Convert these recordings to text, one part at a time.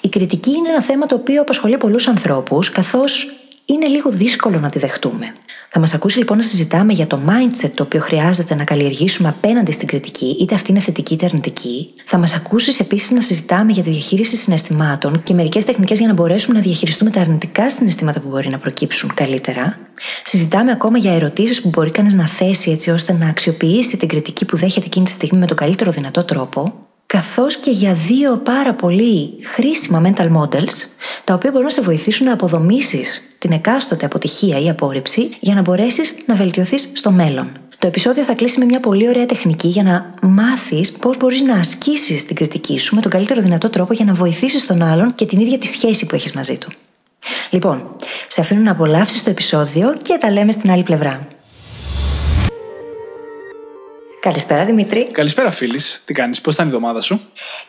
Η κριτική είναι ένα θέμα το οποίο απασχολεί πολλούς ανθρώπους καθώς είναι λίγο δύσκολο να τη δεχτούμε. Θα μας ακούσει λοιπόν να συζητάμε για το mindset το οποίο χρειάζεται να καλλιεργήσουμε απέναντι στην κριτική, είτε αυτή είναι θετική είτε αρνητική. Θα μας ακούσεις επίσης να συζητάμε για τη διαχείριση συναισθημάτων και μερικές τεχνικές για να μπορέσουμε να διαχειριστούμε τα αρνητικά συναισθήματα που μπορεί να προκύψουν καλύτερα. Συζητάμε ακόμα για ερωτήσεις που μπορεί κανείς να θέσει έτσι ώστε να αξιοποιήσει την κριτική που δέχεται εκείνη τη στιγμή με τον καλύτερο δυνατό τρόπο καθώς και για δύο πάρα πολύ χρήσιμα mental models, τα οποία μπορούν να σε βοηθήσουν να αποδομήσεις την εκάστοτε αποτυχία ή απόρριψη για να μπορέσεις να βελτιωθείς στο μέλλον. Το επεισόδιο θα κλείσει με μια πολύ ωραία τεχνική για να μάθεις πώς μπορείς να ασκήσεις την κριτική σου με τον καλύτερο δυνατό τρόπο για να βοηθήσεις τον άλλον και την ίδια τη σχέση που έχεις μαζί του. Λοιπόν, σε αφήνω να απολαύσεις το επεισόδιο και τα λέμε στην άλλη πλευρά. Καλησπέρα Δημήτρη. Καλησπέρα φίλης. Τι κάνεις, πώς ήταν η εβδομάδα σου;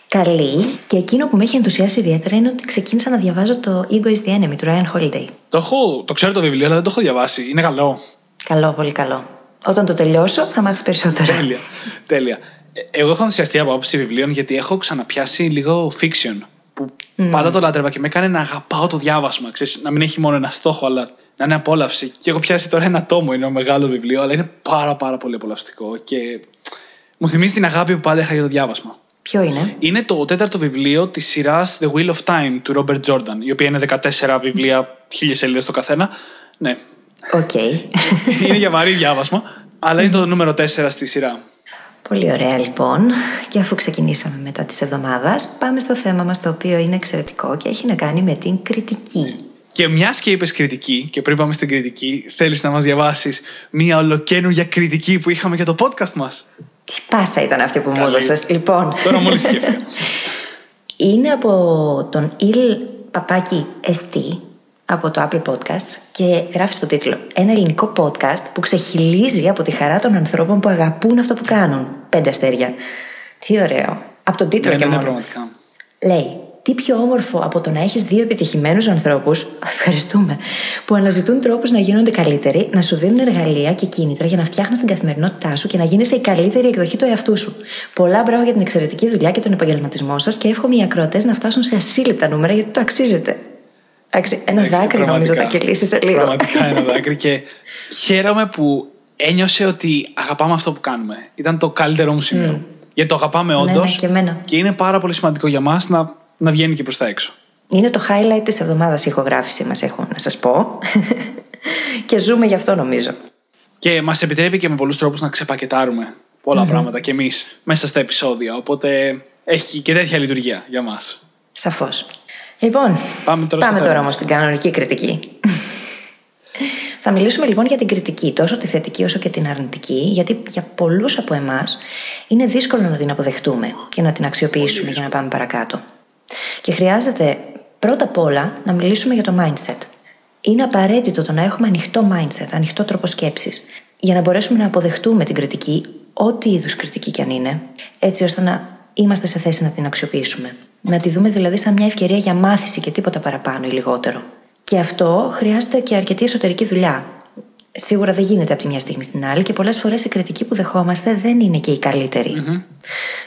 Καλή. Και εκείνο που με έχει ενθουσιάσει ιδιαίτερα είναι ότι ξεκίνησα να διαβάζω το Ego is the Enemy του Ryan Holiday. Το, έχω, το ξέρω το βιβλίο, αλλά δεν το έχω διαβάσει. Είναι καλό. Καλό, πολύ καλό. Όταν το τελειώσω θα μάθεις περισσότερα. Τέλεια. Τέλεια. Ε, εγώ έχω ενθουσιαστεί από άποψη βιβλίων γιατί έχω ξαναπιάσει λίγο fiction. Που mm. πάντα το λάτρευα και με έκανε να αγαπάω το διάβασμα. Ξέρεις, να μην έχει μόνο ένα στόχο, αλλά να είναι απόλαυση. Και έχω πιάσει τώρα ένα τόμο, είναι ένα μεγάλο βιβλίο, αλλά είναι πάρα πάρα πολύ απολαυστικό και μου θυμίζει την αγάπη που πάντα είχα για το διάβασμα. Ποιο είναι; Είναι το τέταρτο βιβλίο της σειράς The Wheel of Time του Robert Jordan, η οποία είναι 14 βιβλία, χίλιες σελίδες το καθένα. Ναι. Ok. Okay. είναι για βαρύ διάβασμα, αλλά είναι το νούμερο 4 στη σειρά. Πολύ ωραία λοιπόν. Και αφού ξεκινήσαμε με τα της εβδομάδας, πάμε στο θέμα μας το οποίο είναι εξαιρετικό και έχει να κάνει με την κριτική. Και μιας και είπες κριτική, και πριν πάμε στην κριτική, θέλεις να μας διαβάσεις μια ολοκένουργια κριτική που είχαμε για το podcast μας; Τι πάσα ήταν αυτή που μου έδωσες. Λοιπόν. Τώρα μόλις σκέφτηκα. Είναι από τον Ιλ Παπάκι Εστί από το Apple Podcasts και γράφει στο τίτλο Ένα ελληνικό podcast που ξεχυλίζει από τη χαρά των ανθρώπων που αγαπούν αυτό που κάνουν. Πέντε αστέρια. Τι ωραίο. Από τον τίτλο ναι, και ναι, ναι μόνο. πραγματικά. Λέει τι πιο όμορφο από το να έχεις δύο επιτυχημένους ανθρώπους, ευχαριστούμε, που αναζητούν τρόπους να γίνονται καλύτεροι, να σου δίνουν εργαλεία και κίνητρα για να φτιάχνεις την καθημερινότητά σου και να γίνεσαι η καλύτερη εκδοχή του εαυτού σου. Πολλά μπράβο για την εξαιρετική δουλειά και τον επαγγελματισμό σας και εύχομαι οι ακροατές να φτάσουν σε ασύλληπτα νούμερα γιατί το αξίζετε. Ένα Εντάξει, δάκρυ νομίζω θα κυλήσεις σε λίγο. Πραγματικά ένα δάκρυ και χαίρομαι που ένιωσε ότι αγαπάμε αυτό που κάνουμε. Ήταν το καλύτερό μου σημείο. Mm. Γιατί το αγαπάμε όντω. Ναι, ναι, και, και είναι πάρα πολύ σημαντικό για μας να να βγαίνει και προς τα έξω. Είναι το highlight της εβδομάδας η ηχογράφηση μας, έχω να σας πω. και ζούμε γι' αυτό νομίζω. Και μας επιτρέπει και με πολλούς τρόπους να ξεπακετάρουμε πράγματα κι εμείς μέσα στα επεισόδια. Οπότε έχει και τέτοια λειτουργία για μας. Σαφώς. Λοιπόν, πάμε τώρα, πάμε τώρα όμως στην κανονική κριτική. Θα μιλήσουμε λοιπόν για την κριτική, τόσο τη θετική όσο και την αρνητική, γιατί για πολλούς από εμάς είναι δύσκολο να την αποδεχτούμε και να την αξιοποιήσουμε για να πάμε παρακάτω. Και χρειάζεται πρώτα απ' όλα να μιλήσουμε για το mindset. Είναι απαραίτητο το να έχουμε ανοιχτό mindset, ανοιχτό τρόπο σκέψης, για να μπορέσουμε να αποδεχτούμε την κριτική, ό,τι είδους κριτική κι αν είναι, έτσι ώστε να είμαστε σε θέση να την αξιοποιήσουμε. Να τη δούμε δηλαδή σαν μια ευκαιρία για μάθηση και τίποτα παραπάνω ή λιγότερο. Και αυτό χρειάζεται και αρκετή εσωτερική δουλειά. Σίγουρα δεν γίνεται από τη μια στιγμή στην άλλη και πολλές φορές η κριτική που δεχόμαστε δεν είναι και η καλύτερη. Mm-hmm.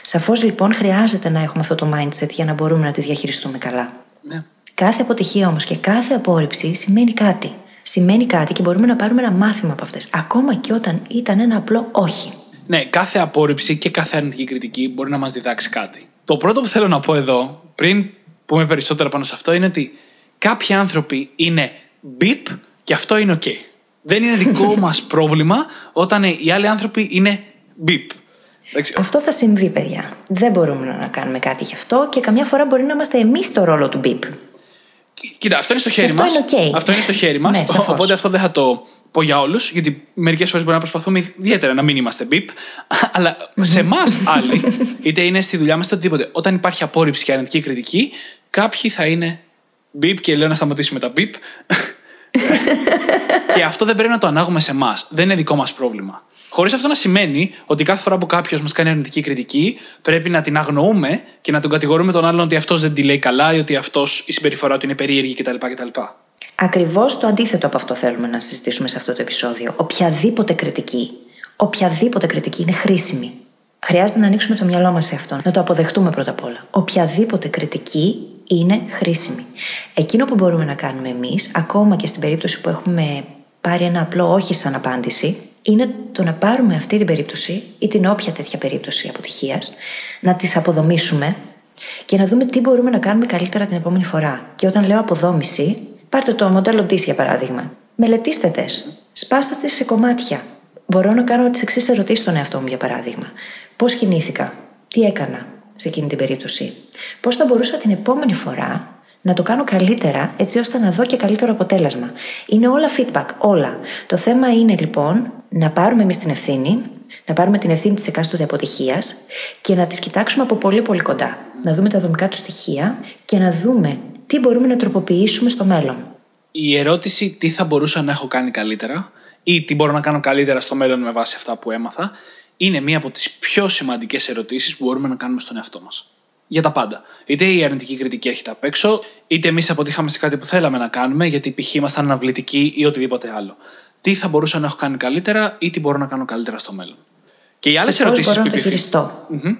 Σαφώς λοιπόν χρειάζεται να έχουμε αυτό το mindset για να μπορούμε να τη διαχειριστούμε καλά. Ναι. Κάθε αποτυχία όμως και κάθε απόρριψη σημαίνει κάτι. Σημαίνει κάτι και μπορούμε να πάρουμε ένα μάθημα από αυτές. Ακόμα και όταν ήταν ένα απλό όχι. Ναι, κάθε απόρριψη και κάθε αρνητική κριτική μπορεί να μας διδάξει κάτι. Το πρώτο που θέλω να πω εδώ, πριν πούμε περισσότερα πάνω σε αυτό, είναι ότι κάποιοι άνθρωποι είναι beep και αυτό είναι OK. Δεν είναι δικό μας πρόβλημα όταν οι άλλοι άνθρωποι είναι beep. Αυτό θα συμβεί, παιδιά. Δεν μπορούμε να κάνουμε κάτι γι' αυτό και καμιά φορά μπορεί να είμαστε εμείς στο ρόλο του beep. Κοίτα, αυτό είναι στο χέρι μας. Okay. Αυτό είναι στο χέρι μας. Ναι, οπότε αυτό δεν θα το πω για όλους, γιατί μερικές φορές μπορεί να προσπαθούμε ιδιαίτερα να μην είμαστε beep. Αλλά σε εμάς άλλοι, είτε είναι στη δουλειά μας είτε οτιδήποτε, όταν υπάρχει απόρριψη και αρνητική κριτική, κάποιοι θα είναι μπιπ και λέω να σταματήσουμε τα μπιπ. και αυτό δεν πρέπει να το ανάγουμε σε εμάς. Δεν είναι δικό μας πρόβλημα. Χωρίς αυτό να σημαίνει ότι κάθε φορά που κάποιος μας κάνει αρνητική κριτική πρέπει να την αγνοούμε και να τον κατηγορούμε τον άλλον ότι αυτός δεν τη λέει καλά ή ότι αυτός η συμπεριφορά του είναι περίεργη κτλ. κτλ. Ακριβώς το αντίθετο από αυτό θέλουμε να συζητήσουμε σε αυτό το επεισόδιο. Οποιαδήποτε κριτική, οποιαδήποτε κριτική είναι χρήσιμη. Χρειάζεται να ανοίξουμε το μυαλό μας σε αυτό, να το αποδεχτούμε πρώτα απ' όλα. Οποιαδήποτε κριτική είναι χρήσιμη. Εκείνο που μπορούμε να κάνουμε εμείς, ακόμα και στην περίπτωση που έχουμε πάρει ένα απλό όχι σαν απάντηση, είναι το να πάρουμε αυτή την περίπτωση ή την όποια τέτοια περίπτωση αποτυχίας, να τις αποδομήσουμε και να δούμε τι μπορούμε να κάνουμε καλύτερα την επόμενη φορά. Και όταν λέω αποδόμηση, πάρτε το μοντέλο D για παράδειγμα. Μελετήστε τες. Σπάστε τι σε κομμάτια. Μπορώ να κάνω τις εξής ερωτήσεις στον εαυτό μου, για παράδειγμα. Πώς κινήθηκα, τι έκανα; Σε εκείνη την περίπτωση, πώς θα μπορούσα την επόμενη φορά να το κάνω καλύτερα, έτσι ώστε να δω και καλύτερο αποτέλεσμα. Είναι όλα feedback, όλα. Το θέμα είναι λοιπόν να πάρουμε εμείς την ευθύνη, να πάρουμε την ευθύνη της εκάστοτε αποτυχίας και να τις κοιτάξουμε από πολύ πολύ κοντά. Να δούμε τα δομικά τους στοιχεία και να δούμε τι μπορούμε να τροποποιήσουμε στο μέλλον. Η ερώτηση τι θα μπορούσα να έχω κάνει καλύτερα ή τι μπορώ να κάνω καλύτερα στο μέλλον με βάση αυτά που έμαθα είναι μία από τις πιο σημαντικές ερωτήσεις που μπορούμε να κάνουμε στον εαυτό μας για τα πάντα. Είτε η αρνητική κριτική έρχεται απ' έξω, είτε εμείς αποτύχαμε σε κάτι που θέλαμε να κάνουμε, γιατί π.χ. ήμασταν αναβλητικοί ή οτιδήποτε άλλο. Τι θα μπορούσα να έχω κάνει καλύτερα ή τι μπορώ να κάνω καλύτερα στο μέλλον. Και οι άλλες ερωτήσεις που, είπε...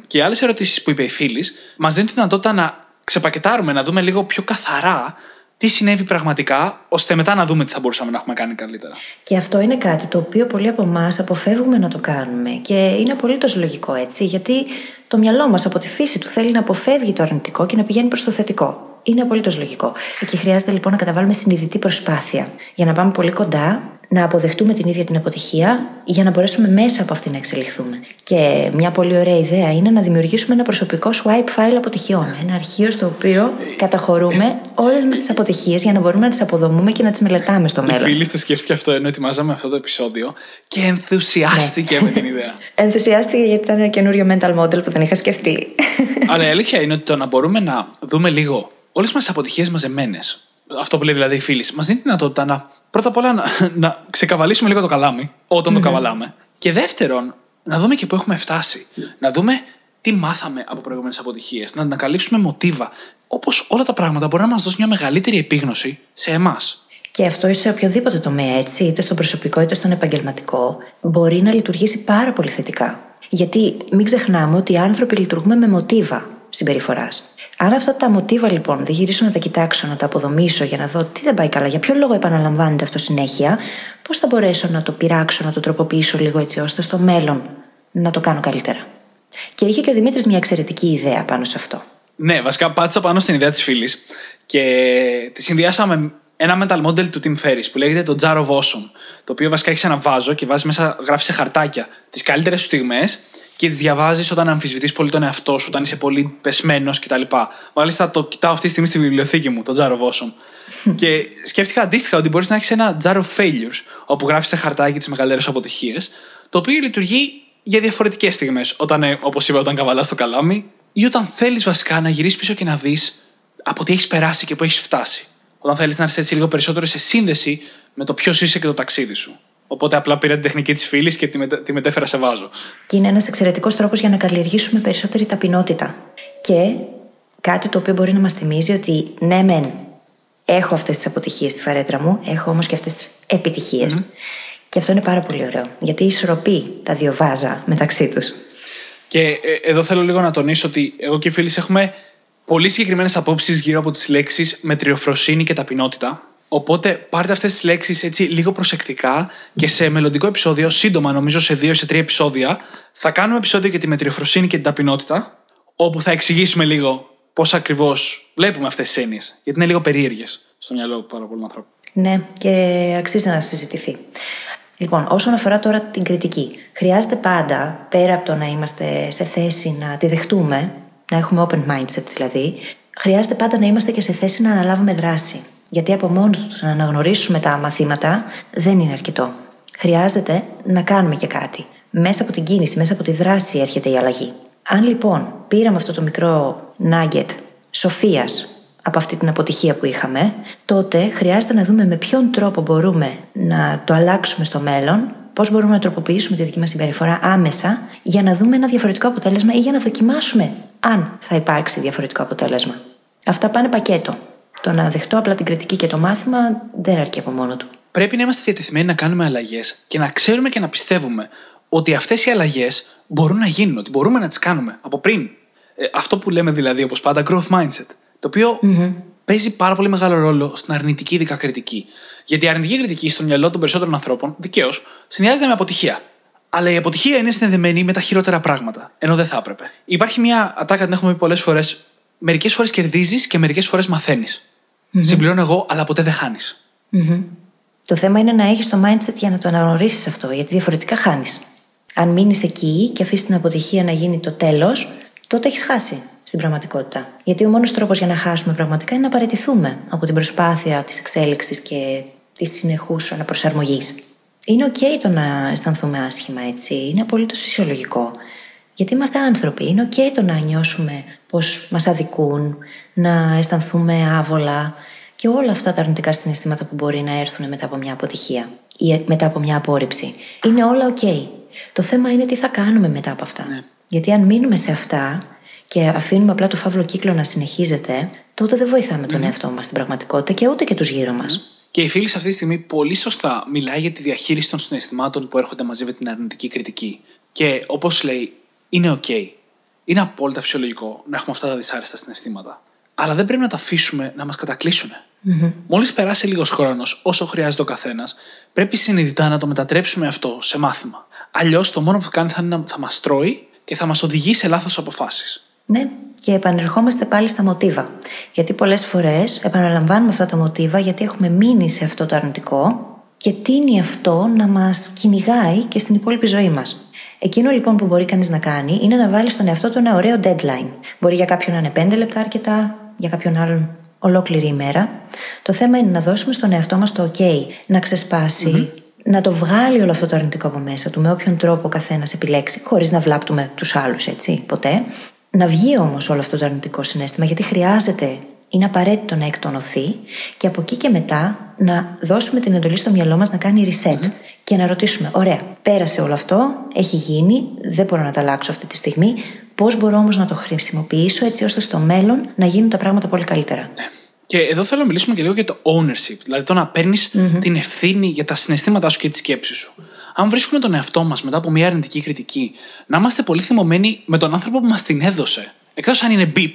και οι άλλες ερωτήσεις που είπε η φίλη μας δίνουν τη δυνατότητα να ξεπακετάρουμε, να δούμε λίγο πιο καθαρά τι συνέβη πραγματικά, ώστε μετά να δούμε τι θα μπορούσαμε να έχουμε κάνει καλύτερα. Και αυτό είναι κάτι το οποίο πολλοί από εμάς αποφεύγουμε να το κάνουμε. Και είναι απολύτως λογικό έτσι, γιατί το μυαλό μας από τη φύση του θέλει να αποφεύγει το αρνητικό και να πηγαίνει προς το θετικό. Είναι απολύτως λογικό. Εκεί χρειάζεται λοιπόν να καταβάλουμε συνειδητή προσπάθεια για να πάμε πολύ κοντά να αποδεχτούμε την ίδια την αποτυχία για να μπορέσουμε μέσα από αυτή να εξελιχθούμε. Και μια πολύ ωραία ιδέα είναι να δημιουργήσουμε ένα προσωπικό swipe file αποτυχιών. Ένα αρχείο στο οποίο καταχωρούμε όλες μας τις αποτυχίες για να μπορούμε να τις αποδομούμε και να τις μελετάμε στο μέλλον. Η φίλη το σκέφτηκε αυτό ενώ ετοιμάζαμε αυτό το επεισόδιο και ενθουσιάστηκε ναι. με την ιδέα. ενθουσιάστηκε γιατί ήταν ένα καινούριο mental model που δεν είχα σκεφτεί. Αλλά η αλήθεια είναι ότι το να μπορούμε να δούμε λίγο όλες μας τις αποτυχίες μαζεμένες. Αυτό που λέει δηλαδή η φίλη, μας δίνει τη δυνατότητα να πρώτα απ' όλα να, να ξεκαβαλήσουμε λίγο το καλάμι όταν το καβαλάμε. Και δεύτερον, να δούμε και πού έχουμε φτάσει. Να δούμε τι μάθαμε από προηγούμενες αποτυχίες. Να ανακαλύψουμε μοτίβα. Όπως όλα τα πράγματα μπορεί να μας δώσει μια μεγαλύτερη επίγνωση σε εμάς. Και αυτό σε οποιοδήποτε τομέα, έτσι, είτε στον προσωπικό είτε στον επαγγελματικό, μπορεί να λειτουργήσει πάρα πολύ θετικά. Γιατί μην ξεχνάμε ότι οι άνθρωποι λειτουργούμε με μοτίβα συμπεριφοράς. Αν αυτά τα μοτίβα λοιπόν δεν γυρίσω να τα κοιτάξω, να τα αποδομήσω για να δω τι δεν πάει καλά, για ποιο λόγο επαναλαμβάνεται αυτό συνέχεια, πώς θα μπορέσω να το πειράξω, να το τροποποιήσω λίγο έτσι ώστε στο μέλλον να το κάνω καλύτερα. Και είχε και ο Δημήτρης μια εξαιρετική ιδέα πάνω σε αυτό. Ναι, βασικά πάτησα πάνω στην ιδέα της φίλης και τη συνδυάσαμε ένα mental model του Tim Ferris που λέγεται το Jar of Awesome. Το οποίο βασικά έχεις ένα βάζο και βάζεις μέσα, γράφεις σε χαρτάκια τις καλύτερες σου στιγμές και τις διαβάζεις όταν αμφισβητείς πολύ τον εαυτό σου, όταν είσαι πολύ πεσμένος κτλ. Μάλιστα το κοιτάω αυτή τη στιγμή στη βιβλιοθήκη μου, το Jar of Awesome. και σκέφτηκα αντίστοιχα ότι μπορείς να έχεις ένα Jar of Failures, όπου γράφεις σε χαρτάκι τις μεγαλύτερες αποτυχίες, το οποίο λειτουργεί για διαφορετικές στιγμές. Όταν, ε, όπως είπα, όταν καβαλάς το καλάμι, ή όταν θέλεις βασικά να γυρίσεις πίσω και να δεις από τι έχεις περάσει και πού έχεις φτάσει. Όταν θέλεις να έρθεις έτσι λίγο περισσότερο σε σύνδεση με το ποιος είσαι και το ταξίδι σου. Οπότε απλά πήρα την τεχνική της φίλης και τη, μετα... τη μετέφερα σε βάζο. Και είναι ένας εξαιρετικός τρόπος για να καλλιεργήσουμε περισσότερη ταπεινότητα. Και κάτι το οποίο μπορεί να μας θυμίζει ότι ναι, μεν έχω αυτές τις αποτυχίες στη φαρέτρα μου, έχω όμως και αυτές τις επιτυχίες. Mm-hmm. Και αυτό είναι πάρα πολύ ωραίο. Γιατί ισορροπεί τα δύο βάζα μεταξύ τους. Και ε, εδώ θέλω λίγο να τονίσω ότι εγώ και οι φίλοι έχουμε πολύ συγκεκριμένες απόψεις γύρω από τις λέξεις μετριοφροσύνη και ταπεινότητα. Οπότε πάρτε αυτές τις λέξεις έτσι λίγο προσεκτικά και σε μελλοντικό επεισόδιο, σύντομα νομίζω σε δύο ή σε τρία επεισόδια, θα κάνουμε επεισόδιο για τη μετριοφροσύνη και την ταπεινότητα, όπου θα εξηγήσουμε λίγο πώς ακριβώς βλέπουμε αυτές τις έννοιες. Γιατί είναι λίγο περίεργες στο μυαλό πάρα πολλών ανθρώπων. Ναι, και αξίζει να συζητηθεί. Λοιπόν, όσον αφορά τώρα την κριτική, χρειάζεται πάντα, πέρα από το να είμαστε σε θέση να τη δεχτούμε, να έχουμε open mindset δηλαδή, χρειάζεται πάντα να είμαστε και σε θέση να αναλάβουμε δράση. Γιατί από μόνο τους να αναγνωρίσουμε τα μαθήματα δεν είναι αρκετό. Χρειάζεται να κάνουμε και κάτι. Μέσα από την κίνηση, μέσα από τη δράση έρχεται η αλλαγή. Αν λοιπόν πήραμε αυτό το μικρό nugget σοφίας από αυτή την αποτυχία που είχαμε, τότε χρειάζεται να δούμε με ποιον τρόπο μπορούμε να το αλλάξουμε στο μέλλον, πώς μπορούμε να τροποποιήσουμε τη δική μας συμπεριφορά άμεσα για να δούμε ένα διαφορετικό αποτέλεσμα ή για να δοκιμάσουμε αν θα υπάρξει διαφορετικό αποτέλεσμα. Αυτά πάνε πακέτο. Το να δεχτώ απλά την κριτική και το μάθημα δεν αρκεί από μόνο του. Πρέπει να είμαστε διατεθειμένοι να κάνουμε αλλαγές και να ξέρουμε και να πιστεύουμε ότι αυτές οι αλλαγές μπορούν να γίνουν, ότι μπορούμε να τις κάνουμε από πριν. Ε, αυτό που λέμε δηλαδή, όπως πάντα, growth mindset. Το οποιο παίζει πάρα πολύ μεγάλο ρόλο στην αρνητική ειδικά κριτική. Γιατί η αρνητική κριτική στο μυαλό των περισσότερων ανθρώπων, δικαίως, συνδυάζεται με αποτυχία. Αλλά η αποτυχία είναι συνδεδεμένη με τα χειρότερα πράγματα. Ενώ δεν θα έπρεπε. Υπάρχει μια ατάκα, την έχουμε πει πολλές φορές. Μερικές φορές κερδίζεις και μερικές φορές μαθαίνεις. Mm-hmm. Συμπληρώνω εγώ, αλλά ποτέ δεν χάνεις. Mm-hmm. Το θέμα είναι να έχεις το mindset για να το αναγνωρίσεις αυτό, γιατί διαφορετικά χάνεις. Αν μείνεις εκεί και αφήσεις την αποτυχία να γίνει το τέλος, τότε έχεις χάσει στην πραγματικότητα. Γιατί ο μόνος τρόπος για να χάσουμε πραγματικά είναι να παραιτηθούμε από την προσπάθεια της εξέλιξης και της συνεχούς αναπροσαρμογής. Είναι OK το να αισθανθούμε άσχημα έτσι. Είναι απολύτως φυσιολογικό. Γιατί είμαστε άνθρωποι. Είναι OK το να νιώσουμε πως μας αδικούν, να αισθανθούμε άβολα και όλα αυτά τα αρνητικά συναισθήματα που μπορεί να έρθουν μετά από μια αποτυχία ή μετά από μια απόρριψη. Είναι όλα OK. Το θέμα είναι τι θα κάνουμε μετά από αυτά. Ναι. Γιατί αν μείνουμε σε αυτά και αφήνουμε απλά το φαύλο κύκλο να συνεχίζεται, τότε δεν βοηθάμε τον εαυτό μας στην πραγματικότητα και ούτε και τους γύρω μας. Και η φίλη σε αυτή τη στιγμή πολύ σωστά μιλάει για τη διαχείριση των συναισθημάτων που έρχονται μαζί με την αρνητική κριτική. Και όπως λέει, είναι OK. Είναι απόλυτα φυσιολογικό να έχουμε αυτά τα δυσάρεστα συναισθήματα. Αλλά δεν πρέπει να τα αφήσουμε να μας κατακλείσουν. Mm-hmm. Μόλις περάσει λίγος χρόνος, όσο χρειάζεται ο καθένας, πρέπει συνειδητά να το μετατρέψουμε αυτό σε μάθημα. Αλλιώς το μόνο που θα κάνει θα είναι να θα μας τρώει και θα μας οδηγεί σε λάθος αποφάσεις. Ναι, και επανερχόμαστε πάλι στα μοτίβα. Γιατί πολλές φορές επαναλαμβάνουμε αυτά τα μοτίβα γιατί έχουμε μείνει σε αυτό το αρνητικό και τίνει αυτό να μας κυνηγάει και στην υπόλοιπη ζωή μας. Εκείνο λοιπόν που μπορεί κανείς να κάνει είναι να βάλει στον εαυτό του ένα ωραίο deadline. Μπορεί για κάποιον να είναι 5 λεπτά αρκετά, για κάποιον άλλον ολόκληρη ημέρα. Το θέμα είναι να δώσουμε στον εαυτό μας το OK, να ξεσπασει να το βγάλει όλο αυτό το αρνητικό από μέσα του, με όποιον τρόπο ο καθένας επιλέξει, χωρίς να βλάπτουμε τους άλλους, έτσι, ποτέ. Να βγει όμως όλο αυτό το αρνητικό συνέστημα, γιατί χρειάζεται, είναι απαραίτητο να εκτονωθεί και από εκεί και μετά να δώσουμε την εντολή στο μυαλό μας να κάνει reset και να ρωτήσουμε: Ωραία, πέρασε όλο αυτό, έχει γίνει, δεν μπορώ να τα αλλάξω αυτή τη στιγμή. Πώς μπορώ όμως να το χρησιμοποιήσω έτσι ώστε στο μέλλον να γίνουν τα πράγματα πολύ καλύτερα. Ναι. Και εδώ θέλω να μιλήσουμε και λίγο για το ownership, δηλαδή το να παίρνεις την ευθύνη για τα συναισθήματά σου και τη σκέψη σου. Αν βρίσκουμε τον εαυτό μας μετά από μια αρνητική κριτική, να είμαστε πολύ θυμωμένοι με τον άνθρωπο που μας την έδωσε. Εκτός αν είναι beep.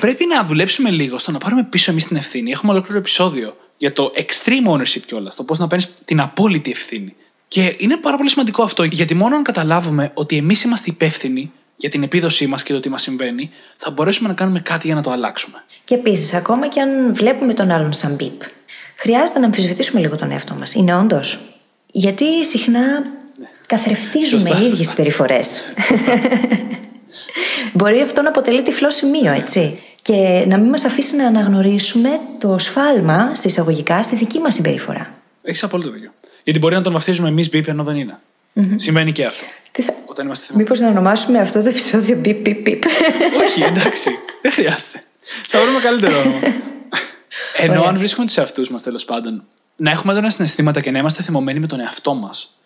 Πρέπει να δουλέψουμε λίγο στο να πάρουμε πίσω εμείς την ευθύνη. Έχουμε ολόκληρο επεισόδιο για το extreme ownership κιόλας, το πώς να παίρνεις την απόλυτη ευθύνη. Και είναι πάρα πολύ σημαντικό αυτό, γιατί μόνο αν καταλάβουμε ότι εμείς είμαστε υπεύθυνοι για την επίδοσή μας και το τι μας συμβαίνει, θα μπορέσουμε να κάνουμε κάτι για να το αλλάξουμε. Και επίσης, ακόμα και αν βλέπουμε τον άλλον σαν μπίπ, χρειάζεται να αμφισβητήσουμε λίγο τον εαυτό μας. Είναι όντως. Γιατί συχνά ναι. καθρεφτίζουμε οι ίδιες συμπεριφορές. Μπορεί αυτό να αποτελεί τυφλό σημείο, έτσι. Και να μην μας αφήσει να αναγνωρίσουμε το σφάλμα, στη εισαγωγικά, στη δική μας συμπεριφορά. Έχεις απόλυτο δίκιο. Γιατί μπορεί να τον βαφτίζουμε εμείς μπίπ ενώ δεν είναι. Mm-hmm. Συμβαίνει και αυτό. Τι θα... Όταν είμαστε Μήπως να ονομάσουμε αυτό το επεισόδιο μπιπ μπιπ μπιπ. Όχι, εντάξει. δεν χρειάζεται. Θα βρούμε καλύτερο όνομα. Ενώ αν βρίσκουμε τους εαυτούς μας τέλος πάντων, να έχουμε έντονα συναισθήματα και να είμαστε θυμωμένοι με τον εαυτό μας,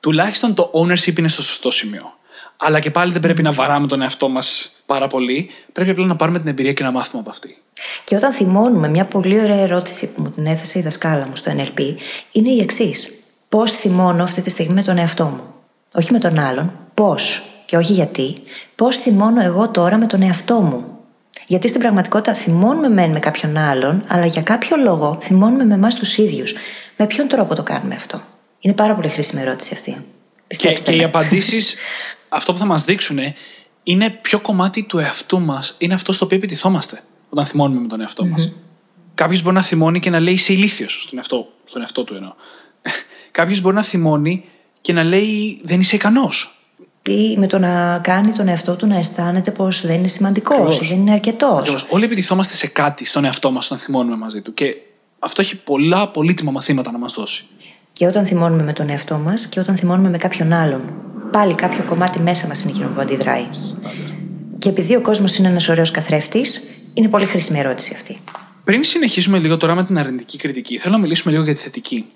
τουλάχιστον το ownership είναι στο σωστό σημείο. Αλλά και πάλι δεν πρέπει να βαράμε τον εαυτό μας πάρα πολύ. Πρέπει απλά να πάρουμε την εμπειρία και να μάθουμε από αυτή. Και όταν θυμώνουμε, μια πολύ ωραία ερώτηση που μου την έθεσε η δασκάλα μου στο NLP είναι η εξής. Πώς θυμώνω αυτή τη στιγμή με τον εαυτό μου; Όχι με τον άλλον. Πώς. Και όχι γιατί. Πώς θυμώνω εγώ τώρα με τον εαυτό μου; Γιατί στην πραγματικότητα θυμώνουμε μεν με κάποιον άλλον, αλλά για κάποιο λόγο θυμώνουμε με εμάς τους ίδιους. Με ποιον τρόπο το κάνουμε αυτό; Είναι πάρα πολύ χρήσιμη ερώτηση αυτή. Και, και οι απαντήσεις, αυτό που θα μας δείξουν, είναι ποιο κομμάτι του εαυτού μας είναι αυτό στο οποίο επιτιθόμαστε όταν θυμώνουμε με τον εαυτό μας. Κάποιος μπορεί να θυμώνει και να λέει είσαι ηλίθιος στον εαυτό, στον εαυτό του εννοώ. Κάποιος μπορεί να θυμώνει και να λέει δεν είσαι ικανός. Ή με το να κάνει τον εαυτό του να αισθάνεται πως δεν είναι σημαντικός, δεν είναι αρκετός. Όλοι επιτιθόμαστε σε κάτι στον εαυτό μας όταν θυμώνουμε μαζί του. Και αυτό έχει πολλά πολύτιμα μαθήματα να μας δώσει. Και όταν θυμώνουμε με τον εαυτό μας και όταν θυμώνουμε με κάποιον άλλον. Πάλι κάποιο κομμάτι μέσα μας είναι εκείνο που αντιδράει. Και επειδή ο κόσμος είναι ένας ωραίος καθρέφτης, Είναι πολύ χρήσιμη ερώτηση αυτή. Πριν συνεχίσουμε λίγο τώρα με την αρνητική κριτική, θέλω να μιλήσουμε λίγο για τη θετική.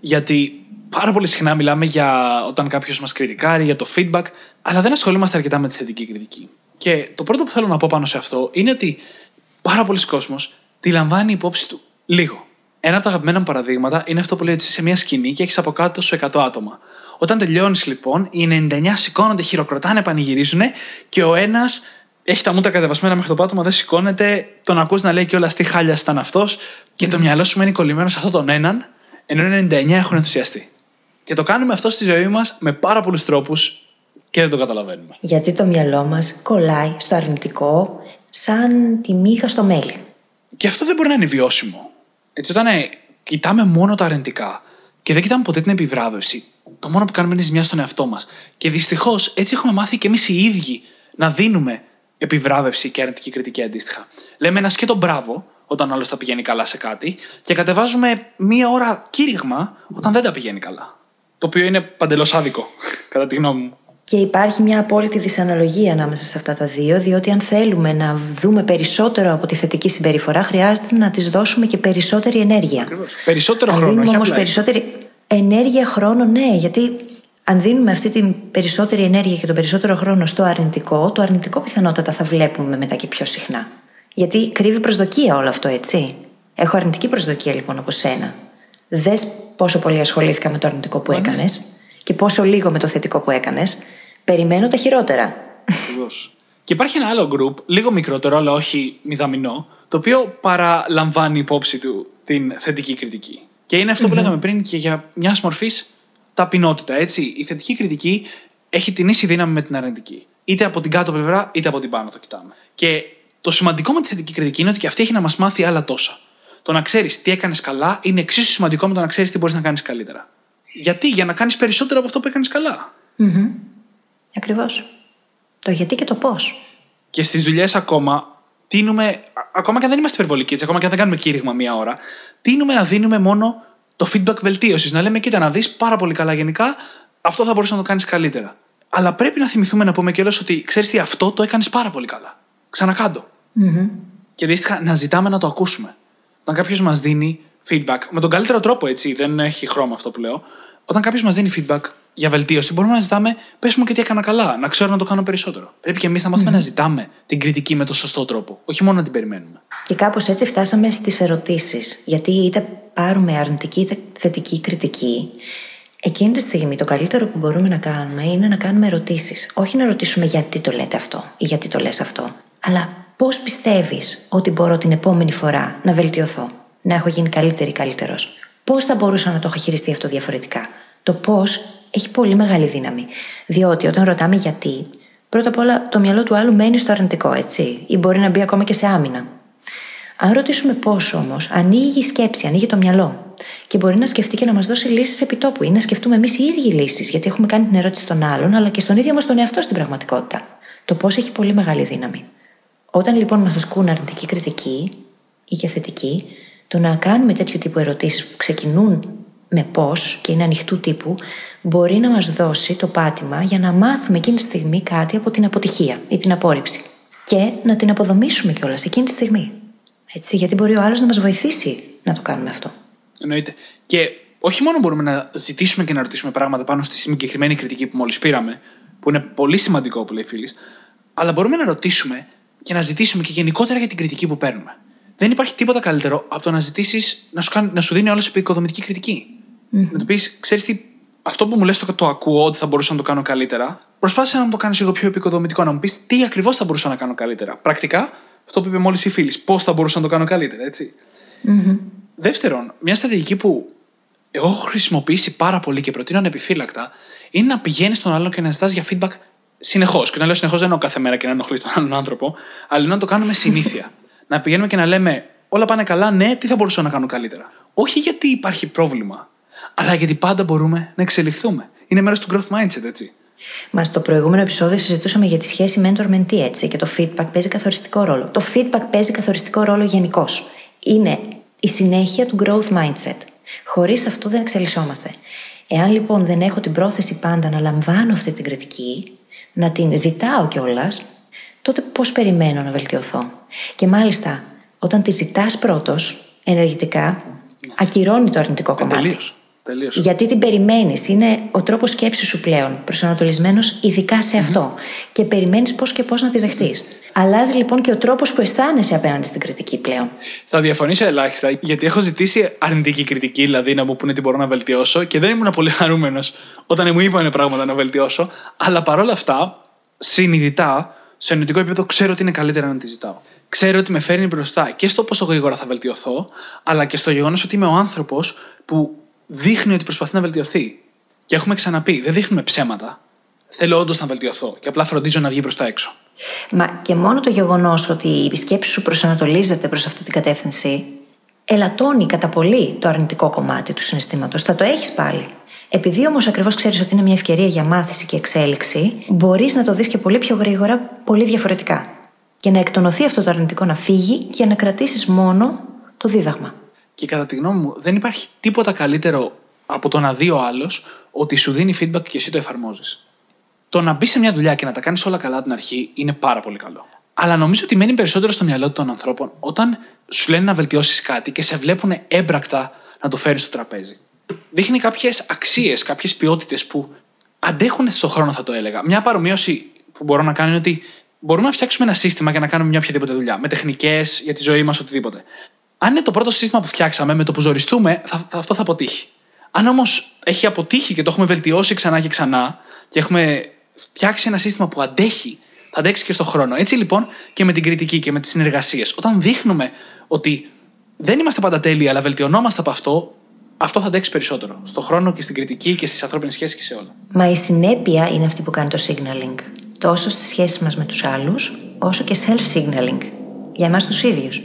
Γιατί πάρα πολύ συχνά μιλάμε για όταν κάποιος μας κριτικάρει, για το feedback, αλλά δεν ασχολούμαστε αρκετά με τη θετική κριτική. Και το πρώτο που θέλω να πω πάνω σε αυτό είναι ότι πάρα πολλοί κόσμος τη λαμβάνει υπόψη του λίγο. Ένα από τα αγαπημένα μου παραδείγματα είναι αυτό που λέει ότι είσαι σε μια σκηνή και έχεις από κάτω σου 100 άτομα. Όταν τελειώνεις λοιπόν, οι 99 σηκώνονται, χειροκροτάνε, πανηγυρίζουν και ο ένας έχει τα μούτρα κατεβασμένα μέχρι το πάτωμα, δεν σηκώνεται, τον ακούς να λέει όλα τι χάλια ήταν αυτός και το μυαλό σου μένει κολλημένο σε αυτόν τον έναν, ενώ οι 99 έχουν ενθουσιαστεί. Και το κάνουμε αυτό στη ζωή μας με πάρα πολλούς τρόπους και δεν το καταλαβαίνουμε. Γιατί το μυαλό μας κολλάει στο αρνητικό σαν τη μύχα στο μέλι. Και αυτό δεν μπορεί να είναι βιώσιμο. Έτσι, όταν ε, κοιτάμε μόνο τα αρνητικά και δεν κοιτάμε ποτέ την επιβράβευση, το μόνο που κάνουμε είναι ζημιά στον εαυτό μας. Και δυστυχώς έτσι έχουμε μάθει και εμείς οι ίδιοι να δίνουμε επιβράβευση και αρνητική κριτική αντίστοιχα. Λέμε ένα σκέτο μπράβο όταν ο άλλος τα πηγαίνει καλά σε κάτι και κατεβάζουμε μία ώρα κήρυγμα όταν δεν τα πηγαίνει καλά. Το οποίο είναι παντελώς άδικο, κατά τη γνώμη μου. Και υπάρχει μια απόλυτη δυσαναλογία ανάμεσα σε αυτά τα δύο, διότι αν θέλουμε να δούμε περισσότερο από τη θετική συμπεριφορά, χρειάζεται να της δώσουμε και περισσότερη ενέργεια. Ακριβώς. Περισσότερο Αν χρόνο. δίνουμε όχι όμως απλά περισσότερη ενέργεια, χρόνο, ναι, γιατί αν δίνουμε αυτή την περισσότερη ενέργεια και τον περισσότερο χρόνο στο αρνητικό, το αρνητικό πιθανότατα θα βλέπουμε μετά και πιο συχνά. Γιατί κρύβει προσδοκία όλο αυτό, έτσι. Έχω αρνητική προσδοκία λοιπόν από σένα. Δες πόσο πολύ ασχολήθηκα με το αρνητικό που έκανες και πόσο λίγο με το θετικό που έκανες. Περιμένω τα χειρότερα. Ακριβώς. Και υπάρχει ένα άλλο group, λίγο μικρότερο, αλλά όχι μηδαμινό, το οποίο παραλαμβάνει υπόψη του την θετική κριτική. Και είναι αυτό που λέγαμε πριν και για μιας μορφής ταπεινότητα, έτσι. Η θετική κριτική έχει την ίση δύναμη με την αρνητική. Είτε από την κάτω πλευρά, είτε από την πάνω το κοιτάμε. Και το σημαντικό με τη θετική κριτική είναι ότι και αυτή έχει να μας μάθει άλλα τόσα. Το να ξέρεις τι έκανες καλά είναι εξίσου σημαντικό με το να ξέρεις τι μπορείς να κάνεις καλύτερα. Γιατί, για να κάνεις περισσότερο από αυτό που έκανες καλά. Ακριβώς. Το γιατί και το πώς. Και στις δουλειές ακόμα, τίνουμε, α- ακόμα και αν δεν είμαστε υπερβολικοί, έτσι, ακόμα και αν δεν κάνουμε κήρυγμα μία ώρα, τίνουμε να δίνουμε μόνο το feedback βελτίωσης. Να λέμε, κοίτα, να δεις πάρα πολύ καλά γενικά, αυτό θα μπορούσες να το κάνεις καλύτερα. Αλλά πρέπει να θυμηθούμε να πούμε κιόλας ότι ξέρεις τι, αυτό το έκανες πάρα πολύ καλά. Ξανακάντο. Και αντίστοιχα να ζητάμε να το ακούσουμε. Όταν κάποιος μας δίνει feedback, με τον καλύτερο τρόπο έτσι, δεν έχει χρώμα αυτό που λέω. Όταν κάποιος μας δίνει feedback για βελτίωση, μπορούμε να ζητάμε, πες μου και τι έκανα καλά, να ξέρω να το κάνω περισσότερο. Πρέπει και εμείς να μαθουμε να ζητάμε την κριτική με το σωστό τρόπο, όχι μόνο να την περιμένουμε. Και κάπως έτσι φτάσαμε στις ερωτήσεις. Γιατί είτε πάρουμε αρνητική είτε θετική κριτική, εκείνη τη στιγμή το καλύτερο που μπορούμε να κάνουμε είναι να κάνουμε ερωτήσεις. Όχι να ρωτήσουμε γιατί το λέτε αυτό ή γιατί το λες αυτό, αλλά πώς πιστεύεις ότι μπορώ την επόμενη φορά να βελτιωθώ, να έχω γίνει καλύτερη ή καλύτερος; Πώς θα μπορούσα να το έχω χειριστεί αυτό διαφορετικά; Το πώς έχει πολύ μεγάλη δύναμη. Διότι όταν ρωτάμε γιατί, πρώτα απ' όλα το μυαλό του άλλου μένει στο αρνητικό, έτσι, ή μπορεί να μπει ακόμα και σε άμυνα. Αν ρωτήσουμε πώς όμως, ανοίγει η σκέψη, ανοίγει το μυαλό και μπορεί να σκεφτεί και να μας δώσει λύσεις επιτόπου ή να σκεφτούμε εμείς οι ίδιοι λύσεις, γιατί έχουμε κάνει την ερώτηση στον άλλον, αλλά και στον ίδιο μας τον εαυτό στην πραγματικότητα. Το πώς έχει πολύ μεγάλη δύναμη. Όταν λοιπόν μας ασκούν αρνητική κριτική ή και θετική, το να κάνουμε τέτοιου τύπου ερωτήσεις που ξεκινούν με πώς και είναι ανοιχτού τύπου, μπορεί να μας δώσει το πάτημα για να μάθουμε εκείνη τη στιγμή κάτι από την αποτυχία ή την απόρριψη. Και να την αποδομήσουμε κιόλας εκείνη τη στιγμή. Έτσι, γιατί μπορεί ο άλλος να μας βοηθήσει να το κάνουμε αυτό. Εννοείται. Και όχι μόνο μπορούμε να ζητήσουμε και να ρωτήσουμε πράγματα πάνω στη συγκεκριμένη κριτική που μόλις πήραμε, που είναι πολύ σημαντικό που λέει φίλης, αλλά μπορούμε να ρωτήσουμε και να ζητήσουμε και γενικότερα για την κριτική που παίρνουμε. Δεν υπάρχει τίποτα καλύτερο από το να ζητήσεις να, σου κάνει- να σου δίνει όλο επικοδομητική κριτική. Να του πεις, ξέρεις τι, αυτό που μου λες το, το ακούω ότι θα μπορούσα να το κάνω καλύτερα. Προσπάθησε να μου το κάνεις λίγο πιο επικοδομητικό, να μου πεις τι ακριβώς θα μπορούσα να κάνω καλύτερα. Πρακτικά, αυτό που είπε μόλις η φίλης, πώς θα μπορούσα να το κάνω καλύτερα, έτσι. Δεύτερον, μια στρατηγική που εγώ έχω χρησιμοποιήσει πάρα πολύ και προτείνω ανεπιφύλακτα είναι να πηγαίνεις στον άλλον και να ζητάς για feedback συνεχώς. Και να λέω συνεχώς δεν εννοώ κάθε μέρα και να ενοχλείς τον άλλον άνθρωπο, αλλά να το κάνουμε συνήθεια. να πηγαίνουμε και να λέμε Όλα πάνε καλά, ναι, τι θα μπορούσα να κάνω καλύτερα. Όχι γιατί υπάρχει πρόβλημα, αλλά γιατί πάντα μπορούμε να εξελιχθούμε. Είναι μέρος του growth mindset, έτσι. Μα στο προηγούμενο επεισόδιο συζητούσαμε για τη σχέση mentor-mentee, έτσι, και το feedback παίζει καθοριστικό ρόλο. Το feedback παίζει καθοριστικό ρόλο γενικώς. Είναι η συνέχεια του growth mindset. Χωρίς αυτό δεν εξελισσόμαστε. Εάν λοιπόν δεν έχω την πρόθεση πάντα να λαμβάνω αυτή την κριτική, να την ζητάω κιόλας, τότε πώς περιμένω να βελτιωθώ. Και μάλιστα, όταν τη ζητάς πρώτος, ενεργητικά, ακυρώνει το αρνητικό κομμάτι. Τελείως. Τελείως. Γιατί την περιμένεις. Είναι ο τρόπος σκέψης σου πλέον, προσανατολισμένος ειδικά σε αυτό. Και περιμένεις πώς και πώς να τη δεχτείς. Αλλάζει λοιπόν και ο τρόπος που αισθάνεσαι απέναντι στην κριτική πλέον. Θα διαφωνήσω ελάχιστα, γιατί έχω ζητήσει αρνητική κριτική, δηλαδή να μου πούνε τι μπορώ να βελτιώσω και δεν ήμουν πολύ χαρούμενος όταν μου είπαν πράγματα να βελτιώσω. Αλλά παρόλα αυτά, συνειδητά, σε ενωτικό επίπεδο, ξέρω ότι είναι καλύτερα να τη ζητάω. Ξέρω ότι με φέρνει μπροστά και στο πόσο γρήγορα θα βελτιωθώ, αλλά και στο γεγονός ότι είμαι ο άνθρωπος που δείχνει ότι προσπαθεί να βελτιωθεί. Και έχουμε ξαναπεί, δεν δείχνουμε ψέματα. Θέλω όντως να βελτιωθώ και απλά φροντίζω να βγει προ τα έξω. Μα και μόνο το γεγονός ότι η σκέψη σου προσανατολίζεται προς αυτή την κατεύθυνση, ελαττώνει κατά πολύ το αρνητικό κομμάτι του συναισθήματος. Θα το έχεις πάλι. Επειδή όμως ακριβώς ξέρεις ότι είναι μια ευκαιρία για μάθηση και εξέλιξη, μπορείς να το δεις και πολύ πιο γρήγορα, πολύ διαφορετικά. Και να εκτονωθεί αυτό το αρνητικό να φύγει και να κρατήσεις μόνο το δίδαγμα. Και κατά τη γνώμη μου, δεν υπάρχει τίποτα καλύτερο από το να δει ο άλλος ότι σου δίνει feedback και εσύ το εφαρμόζεις. Το να μπεις σε μια δουλειά και να τα κάνεις όλα καλά από την αρχή είναι πάρα πολύ καλό. Αλλά νομίζω ότι μένει περισσότερο στο μυαλό των ανθρώπων όταν σου λένε να βελτιώσεις κάτι και σε βλέπουν έμπρακτα να το φέρεις στο τραπέζι. Δείχνει κάποιες αξίες, κάποιες ποιότητες που αντέχουν στον χρόνο, θα το έλεγα. Μια παρομοίωση που μπορώ να κάνω είναι ότι μπορούμε να φτιάξουμε ένα σύστημα για να κάνουμε μια οποιαδήποτε δουλειά. Με τεχνικές, για τη ζωή μας, οτιδήποτε. Αν είναι το πρώτο σύστημα που φτιάξαμε, με το που ζοριστούμε, θα, θα, αυτό θα αποτύχει. Αν όμως έχει αποτύχει και το έχουμε βελτιώσει ξανά και ξανά και έχουμε φτιάξει ένα σύστημα που αντέχει, θα αντέξει και στον χρόνο. Έτσι λοιπόν και με την κριτική και με τις συνεργασίες. Όταν δείχνουμε ότι δεν είμαστε πάντα τέλειοι, αλλά βελτιωνόμαστε από αυτό, αυτό θα αντέξει περισσότερο. Στον χρόνο και στην κριτική και στις ανθρώπινες σχέσεις και σε όλα. Μα η συνέπεια είναι αυτή που κάνει το signaling. Τόσο στις σχέσεις μας με τους άλλους, όσο και self-signaling. Για εμάς τους ίδιους.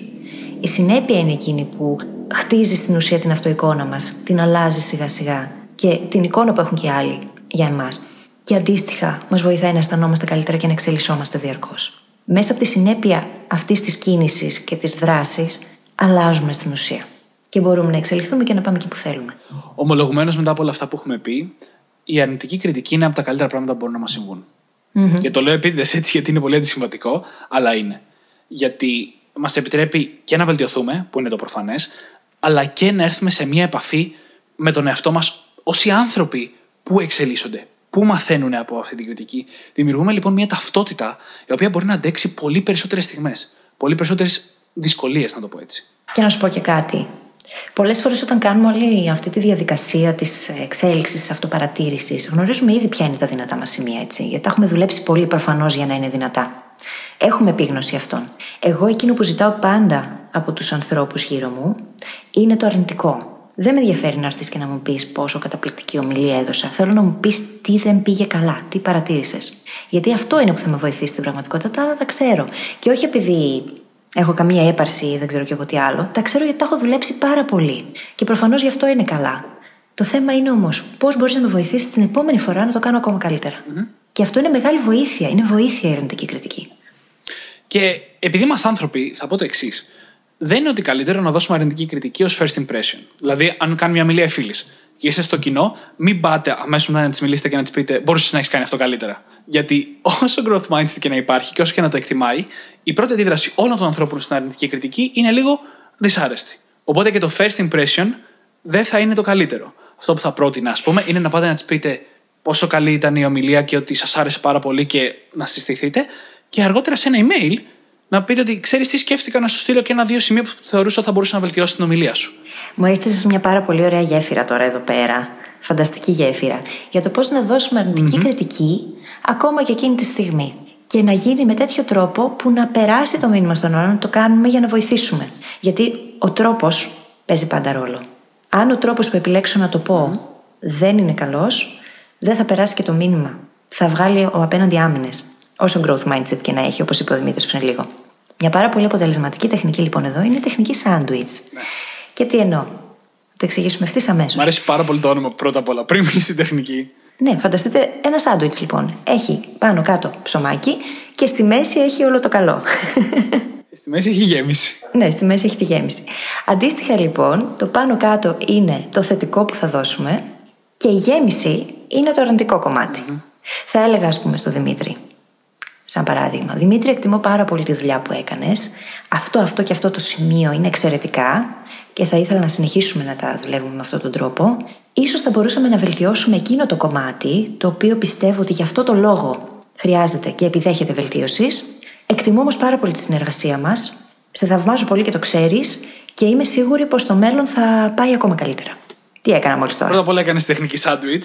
Η συνέπεια είναι εκείνη που χτίζεις στην ουσία την αυτοεικόνα μας, την αλλάζεις σιγά σιγά και την εικόνα που έχουν και οι άλλοι για εμάς. Και αντίστοιχα, μας βοηθάει να αισθανόμαστε καλύτερα και να εξελισσόμαστε διαρκώς. Μέσα από τη συνέπεια αυτής της κίνησης και της δράσης, αλλάζουμε στην ουσία. Και μπορούμε να εξελιχθούμε και να πάμε εκεί που θέλουμε. Ομολογουμένως μετά από όλα αυτά που έχουμε πει, η αρνητική κριτική είναι από τα καλύτερα πράγματα που μπορούν να μας συμβούν. Mm-hmm. Και το λέω επίτηδες έτσι γιατί είναι πολύ αντισυμβατικό, αλλά είναι. Γιατί μας επιτρέπει και να βελτιωθούμε, που είναι το προφανές, αλλά και να έρθουμε σε μια επαφή με τον εαυτό μας όσοι άνθρωποι που εξελίσσονται, που μαθαίνουν από αυτή την κριτική. Δημιουργούμε λοιπόν μια ταυτότητα η οποία μπορεί να αντέξει πολύ περισσότερες στιγμές, πολύ περισσότερες δυσκολίες, να το πω έτσι. Και να σου πω και κάτι. Πολλές φορές, όταν κάνουμε όλη αυτή τη διαδικασία της εξέλιξης, της αυτοπαρατήρησης, γνωρίζουμε ήδη ποια είναι τα δυνατά μας σημεία, έτσι. Γιατί τα έχουμε δουλέψει πολύ προφανώς για να είναι δυνατά. Έχουμε επίγνωση αυτών. Εγώ εκείνο που ζητάω πάντα από τους ανθρώπους γύρω μου είναι το αρνητικό. Δεν με ενδιαφέρει να έρθεις και να μου πεις πόσο καταπληκτική ομιλία έδωσα. Θέλω να μου πεις τι δεν πήγε καλά, τι παρατήρησες. Γιατί αυτό είναι που θα με βοηθήσει στην πραγματικότητα, τα άλλα τα ξέρω. Και όχι επειδή έχω καμία έπαρση ή δεν ξέρω κι εγώ τι άλλο. Τα ξέρω γιατί τα έχω δουλέψει πάρα πολύ. Και προφανώς γι' αυτό είναι καλά. Το θέμα είναι όμως πώς μπορείς να με βοηθήσεις την επόμενη φορά να το κάνω ακόμα Και αυτό είναι μεγάλη βοήθεια. Είναι βοήθεια η ερευνητική κριτική. Και επειδή είμαστε άνθρωποι, θα πω το εξής. Δεν είναι ότι καλύτερο να δώσουμε αρνητική κριτική ως first impression. Δηλαδή, αν κάνει μια μιλία φίλης και είσαι στο κοινό, μην πάτε αμέσως μετά να της μιλήσετε και να της πείτε Μπορούσε να έχεις κάνει αυτό καλύτερα. Γιατί όσο growth mindset και να υπάρχει και όσο και να το εκτιμάει, η πρώτη αντίδραση όλων των ανθρώπων στην αρνητική κριτική είναι λίγο δυσάρεστη. Οπότε και το first impression δεν θα είναι το καλύτερο. Αυτό που θα πρότεινα, ας πούμε, είναι να πάτε να της πείτε πόσο καλή ήταν η ομιλία και ότι σας άρεσε πάρα πολύ και να συστηθείτε. Και αργότερα σε ένα email να πείτε ότι ξέρεις τι σκέφτηκα να σου στείλω και ένα-δύο σημεία που θεωρούσα θα μπορούσε να βελτιώσει την ομιλία σου. Μου έχετε μια πάρα πολύ ωραία γέφυρα τώρα εδώ πέρα. Φανταστική γέφυρα. Για το πώς να δώσουμε κριτική ακόμα και εκείνη τη στιγμή. Και να γίνει με τέτοιο τρόπο που να περάσει το μήνυμα στον άλλο, να το κάνουμε για να βοηθήσουμε. Γιατί ο τρόπος παίζει πάντα ρόλο. Αν ο τρόπος που επιλέξω να το πω δεν είναι καλός, δεν θα περάσει και το μήνυμα. Θα βγάλει ο απέναντι άμυνες. Όσο growth mindset και να έχει, όπως είπε ο Δημήτρης πριν λίγο. Μια πάρα πολύ αποτελεσματική τεχνική λοιπόν εδώ είναι η τεχνική sandwich. Ναι. Και τι εννοώ; Το εξηγήσουμε ευθύς αμέσως. Μ' αρέσει πάρα πολύ το όνομα πρώτα απ' όλα, πριν μιλήσει στην τεχνική. Ναι, φανταστείτε ένα σάντουιτ λοιπόν. Έχει πάνω κάτω ψωμάκι και στη μέση έχει όλο το καλό. Στη μέση έχει γέμιση. Ναι, στη μέση έχει τη γέμιση. Αντίστοιχα λοιπόν, το πάνω κάτω είναι το θετικό που θα δώσουμε και η γέμιση είναι το αρνητικό Θα έλεγα, ας πούμε, στο Δημήτρη. Σ' Σαν παράδειγμα, Δημήτρη, εκτιμώ πάρα πολύ τη δουλειά που έκανες. Αυτό, αυτό και αυτό το σημείο είναι εξαιρετικά και θα ήθελα να συνεχίσουμε να τα δουλεύουμε με αυτόν τον τρόπο. Ίσως θα μπορούσαμε να βελτιώσουμε εκείνο το κομμάτι, το οποίο πιστεύω ότι γι' αυτό το λόγο χρειάζεται και επιδέχεται βελτίωσης. Εκτιμώ όμως πάρα πολύ τη συνεργασία μας. Σε θαυμάζω πολύ και το ξέρεις και είμαι σίγουρη πως το μέλλον θα πάει ακόμα καλύτερα. Τι έκανα μόλις τώρα; Πρώτα απ' όλα έκανες τεχνική σάντουιτ,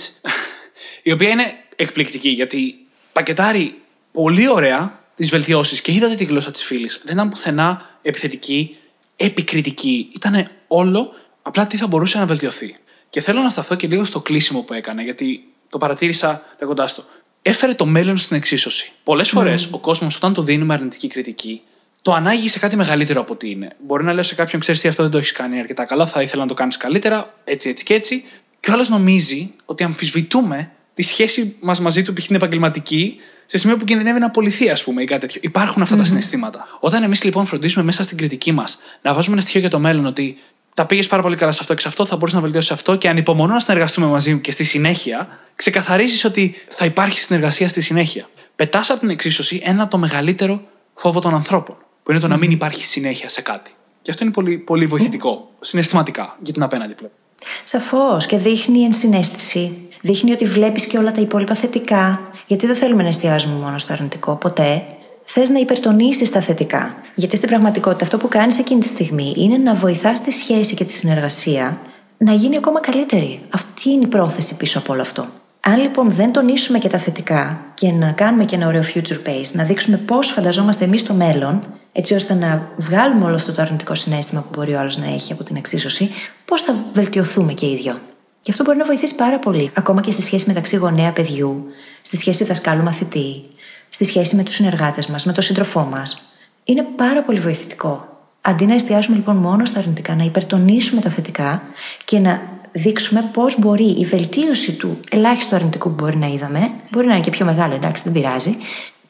η οποία είναι εκπληκτική γιατί πακετάρει πολύ ωραία τις βελτιώσεις και είδατε τη γλώσσα της φίλης. Δεν ήταν πουθενά επιθετική, επικριτική. Ήταν όλο απλά τι θα μπορούσε να βελτιωθεί. Και θέλω να σταθώ και λίγο στο κλείσιμο που έκανε, γιατί το παρατήρησα λέγοντάς το. Έφερε το μέλλον στην εξίσωση. Πολλές φορές ο κόσμος, όταν του δίνουμε αρνητική κριτική, το ανάγει σε κάτι μεγαλύτερο από ό,τι είναι. Μπορεί να λέω σε κάποιον, ξέρεις τι, αυτό δεν το έχεις κάνει αρκετά καλά, θα ήθελα να το κάνεις καλύτερα, έτσι, έτσι και έτσι. Και ο άλλος νομίζει ότι αμφισβητούμε τη σχέση μας μαζί του, π.χ. την επαγγελματική, σε σημείο που κινδυνεύει να απολυθεί, ας πούμε, ή κάτι τέτοιο. Υπάρχουν αυτά τα συναισθήματα. Όταν εμείς λοιπόν φροντίζουμε μέσα στην κριτική μας να βάζουμε ένα στοιχείο για το μέλλον ότι τα πήγες πάρα πολύ καλά σε αυτό και σε αυτό, θα μπορούσε να βελτιώσεις αυτό και ανυπομονώ να συνεργαστούμε μαζί και στη συνέχεια ξεκαθαρίζεις ότι θα υπάρχει συνεργασία στη συνέχεια. Πετάς από την εξίσωση ένα από το μεγαλύτερο φόβο των ανθρώπων, που είναι το να μην υπάρχει συνέχεια σε κάτι. Και αυτό είναι πολύ, πολύ βοηθητικό, συναισθηματικά, για την απέναντι πλευρά. Σαφώς και δείχνει ενσυναίσθηση. Δείχνει ότι βλέπεις και όλα τα υπόλοιπα θετικά. Γιατί δεν θέλουμε να εστιάζουμε μόνο στο αρνητικό, ποτέ. Θες να υπερτονίσεις τα θετικά. Γιατί στην πραγματικότητα αυτό που κάνεις εκείνη τη στιγμή είναι να βοηθάς τη σχέση και τη συνεργασία να γίνει ακόμα καλύτερη. Αυτή είναι η πρόθεση πίσω από όλο αυτό. Αν λοιπόν δεν τονίσουμε και τα θετικά και να κάνουμε και ένα ωραίο future pace, να δείξουμε πώς φανταζόμαστε εμείς το μέλλον, έτσι ώστε να βγάλουμε όλο αυτό το αρνητικό συνέστημα που μπορεί ο άλλος να έχει από την εξίσωση, πώς θα βελτιωθούμε και οι ίδιο. Και αυτό μπορεί να βοηθήσει πάρα πολύ, ακόμα και στη σχέση μεταξύ γονέα παιδιού, στη σχέση δασκάλου μαθητή, στη σχέση με τους συνεργάτες μας, με τον σύντροφό μας. Είναι πάρα πολύ βοηθητικό. Αντί να εστιάσουμε λοιπόν μόνο στα αρνητικά, να υπερτονίσουμε τα θετικά και να δείξουμε πώς μπορεί η βελτίωση του ελάχιστου αρνητικού που μπορεί να είδαμε, μπορεί να είναι και πιο μεγάλο, εντάξει, δεν πειράζει,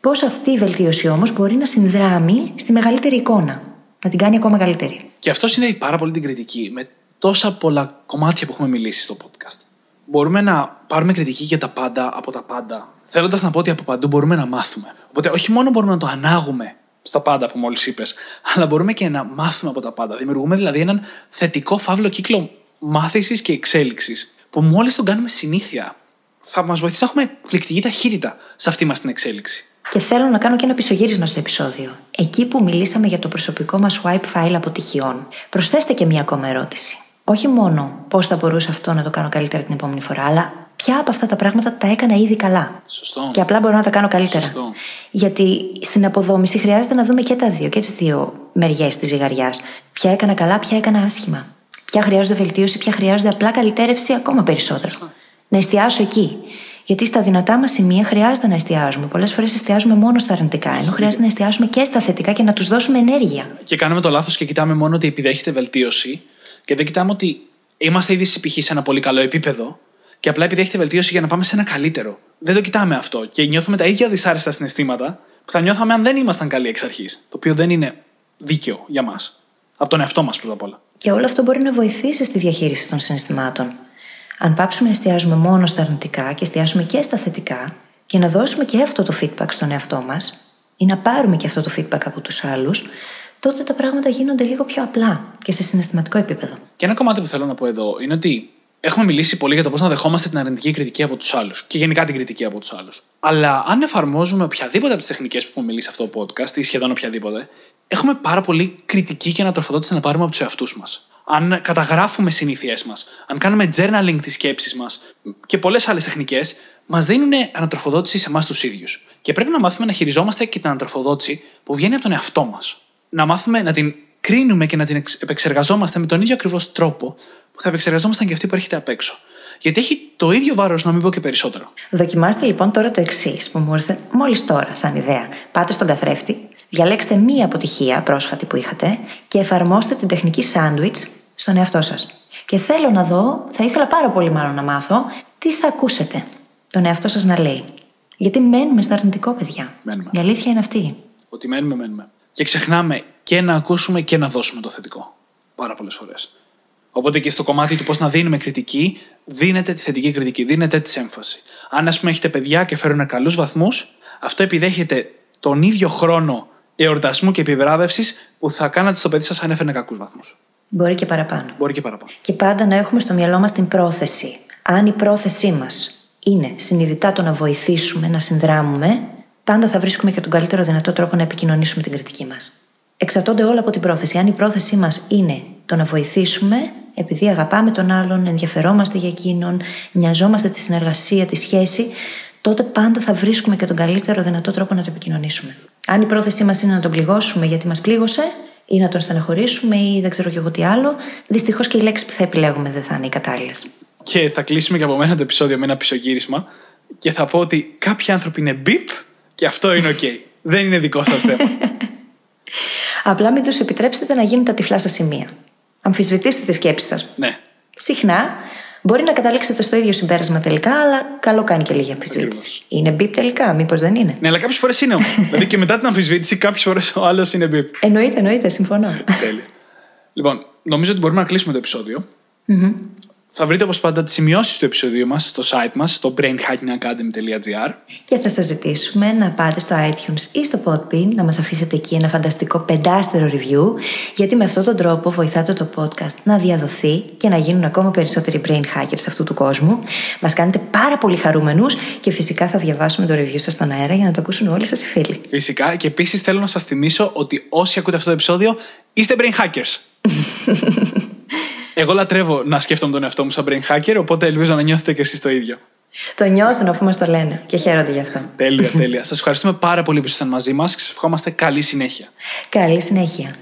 πώς αυτή η βελτίωση όμως μπορεί να συνδράμει στη μεγαλύτερη εικόνα. Να την κάνει ακόμα καλύτερη. Και αυτός συνδέει πάρα πολύ την κριτική με τόσα πολλά κομμάτια που έχουμε μιλήσει στο podcast. Μπορούμε να πάρουμε κριτική για τα πάντα από τα πάντα, θέλοντας να πω ότι από παντού μπορούμε να μάθουμε. Οπότε, όχι μόνο μπορούμε να το ανάγουμε στα πάντα που μόλις είπες, αλλά μπορούμε και να μάθουμε από τα πάντα. Δημιουργούμε δηλαδή έναν θετικό φαύλο κύκλο μάθησης και εξέλιξης, που μόλις τον κάνουμε συνήθεια, θα μας βοηθήσει να έχουμε εκπληκτική ταχύτητα σε αυτή μας την εξέλιξη. Και θέλω να κάνω και ένα πισωγύρισμα στο επεισόδιο. Εκεί που μιλήσαμε για το προσωπικό μας swipe file αποτυχιών, προσθέστε και μία ακόμα ερώτηση. Όχι μόνο πώς θα μπορούσα αυτό να το κάνω καλύτερα την επόμενη φορά, αλλά ποια από αυτά τα πράγματα τα έκανα ήδη καλά. Σωστό. Και απλά μπορώ να τα κάνω καλύτερα. Σωστό. Γιατί στην αποδόμηση χρειάζεται να δούμε και τα δύο, και τις δύο μεριές της ζυγαριάς. Ποια έκανα καλά, ποια έκανα άσχημα. Ποια χρειάζονται βελτίωση, ποια χρειάζονται απλά καλυτέρευση ακόμα περισσότερο. Να εστιάσω εκεί. Γιατί στα δυνατά μας σημεία χρειάζεται να εστιάζουμε. Πολλές φορές εστιάζουμε μόνο στα αρνητικά, ενώ χρειάζεται να εστιάσουμε και στα θετικά και να τους δώσουμε ενέργεια. Και κάνουμε το λάθος και κοιτάμε μόνο ότι επιδέχεται βελτίωση και δεν κοιτάμε ότι είμαστε ήδη π.χ. σε ένα πολύ καλό επίπεδο και απλά επιδέχεται βελτίωση για να πάμε σε ένα καλύτερο. Δεν το κοιτάμε αυτό και νιώθουμε τα ίδια δυσάρεστα συναισθήματα που θα νιώθαμε αν δεν ήμασταν καλοί εξ αρχής. Το οποίο δεν είναι δίκαιο για μας. Από τον εαυτό μας πρώτα απ' όλα. Και όλο αυτό μπορεί να βοηθήσει στη διαχείριση των συναισθημάτων. Αν πάψουμε να εστιάζουμε μόνο στα αρνητικά και εστιάσουμε και στα θετικά, και να δώσουμε και αυτό το feedback στον εαυτό μας, ή να πάρουμε και αυτό το feedback από τους άλλους, τότε τα πράγματα γίνονται λίγο πιο απλά και σε συναισθηματικό επίπεδο. Και ένα κομμάτι που θέλω να πω εδώ είναι ότι έχουμε μιλήσει πολύ για το πώς να δεχόμαστε την αρνητική κριτική από τους άλλους και γενικά την κριτική από τους άλλους. Αλλά αν εφαρμόζουμε οποιαδήποτε από τις τεχνικές που έχουμε μιλήσει σε αυτό το podcast ή σχεδόν οποιαδήποτε, έχουμε πάρα πολύ κριτική και ανατροφοδότηση να πάρουμε από τους εαυτούς μας. Αν καταγράφουμε συνήθειές μας, αν κάνουμε journaling τι σκέψει μας και πολλές άλλες τεχνικές, μας δίνουν ανατροφοδότηση σε εμάς τους ίδιους. Και πρέπει να μάθουμε να χειριζόμαστε και την ανατροφοδότηση που βγαίνει από τον εαυτό μας. Να μάθουμε να την κρίνουμε και να την εξ- επεξεργαζόμαστε με τον ίδιο ακριβώς τρόπο που θα επεξεργαζόμασταν και αυτή που έρχεται απ' έξω. Γιατί έχει το ίδιο βάρος, να μην πω και περισσότερο. Δοκιμάστε λοιπόν τώρα το εξής που μου ήρθε μόλις τώρα, σαν ιδέα. Πάτε στον καθρέφτη, διαλέξτε μία αποτυχία πρόσφατη που είχατε και εφαρμόστε την τεχνική σάντουιτς στον εαυτό σας. Και θέλω να δω, θα ήθελα πάρα πολύ μάλλον να μάθω, τι θα ακούσετε τον εαυτό σας να λέει. Γιατί μένουμε στα αρνητικό, παιδιά. Μένουμε. Η αλήθεια είναι αυτή. Ότι μένουμε, μένουμε. Και ξεχνάμε και να ακούσουμε και να δώσουμε το θετικό. Πάρα πολλές φορές. Οπότε και στο κομμάτι του πώς να δίνουμε κριτική, δίνετε τη θετική κριτική, δίνετε της έμφαση. Αν, ας πούμε, έχετε παιδιά και φέρουν καλούς βαθμούς, αυτό επιδέχεται τον ίδιο χρόνο εορτασμού και επιβράβευσης που θα κάνατε στο παιδί σας αν έφερνε κακούς βαθμούς. Μπορεί και παραπάνω. Μπορεί και παραπάνω. Και πάντα να έχουμε στο μυαλό μας την πρόθεση. Αν η πρόθεσή μας είναι συνειδητά το να βοηθήσουμε, να συνδράμουμε, πάντα θα βρίσκουμε και τον καλύτερο δυνατό τρόπο να επικοινωνήσουμε την κριτική μας. Εξαρτώνται όλα από την πρόθεση. Αν η πρόθεσή μας είναι το να βοηθήσουμε, επειδή αγαπάμε τον άλλον, ενδιαφερόμαστε για εκείνον, νοιαζόμαστε τη συνεργασία, τη σχέση, τότε πάντα θα βρίσκουμε και τον καλύτερο δυνατό τρόπο να το επικοινωνήσουμε. Αν η πρόθεσή μας είναι να τον πληγώσουμε γιατί μας πλήγωσε, ή να τον στεναχωρήσουμε ή δεν ξέρω και εγώ τι άλλο, δυστυχώς και οι λέξεις που θα επιλέγουμε δεν θα είναι οι κατάλληλες. Και θα κλείσουμε και από μένα το επεισόδιο με ένα πισωγύρισμα και θα πω ότι κάποιοι άνθρωποι είναι μπιπ και αυτό είναι οκ. δεν είναι δικό σας θέμα. Απλά μην τους επιτρέψετε να γίνουν τα τυφλά σας σημεία. Αμφισβητήστε τη σκέψη σας. Ναι. Συχνά μπορεί να καταλήξετε στο ίδιο συμπέρασμα τελικά, αλλά καλό κάνει και λίγη αμφισβήτηση. Είναι μπιπ τελικά, μήπως δεν είναι; Ναι, αλλά κάποιες φορές είναι όμως. δηλαδή και μετά την αμφισβήτηση, κάποιες φορές ο άλλος είναι μπιπ. Εννοείται, εννοείται, συμφωνώ. Τέλεια. Λοιπόν, νομίζω ότι μπορούμε να κλείσουμε το επεισόδιο. Θα βρείτε όπως πάντα τις σημειώσεις του επεισοδίου μας στο site μας, στο brainhackingacademy.gr. Και θα σας ζητήσουμε να πάτε στο iTunes ή στο Podbean να μας αφήσετε εκεί ένα φανταστικό πεντάστερο review, γιατί με αυτόν τον τρόπο βοηθάτε το podcast να διαδοθεί και να γίνουν ακόμα περισσότεροι brain hackers αυτού του κόσμου. Μας κάνετε πάρα πολύ χαρούμενους και φυσικά θα διαβάσουμε το review σας στον αέρα για να το ακούσουν όλοι σας οι φίλοι. Φυσικά. Και επίσης θέλω να σας θυμίσω ότι όσοι ακούτε αυτό το επεισόδιο είστε brain hackers. Εγώ λατρεύω να σκέφτομαι τον εαυτό μου σαν brain hacker, οπότε ελπίζω να νιώθετε και εσείς το ίδιο. Το νιώθουν αφού μας το λένε και χαίρονται γι' αυτό. τέλεια, τέλεια. Σας ευχαριστούμε πάρα πολύ που ήσασταν μαζί μας και σας ευχόμαστε καλή συνέχεια. Καλή συνέχεια.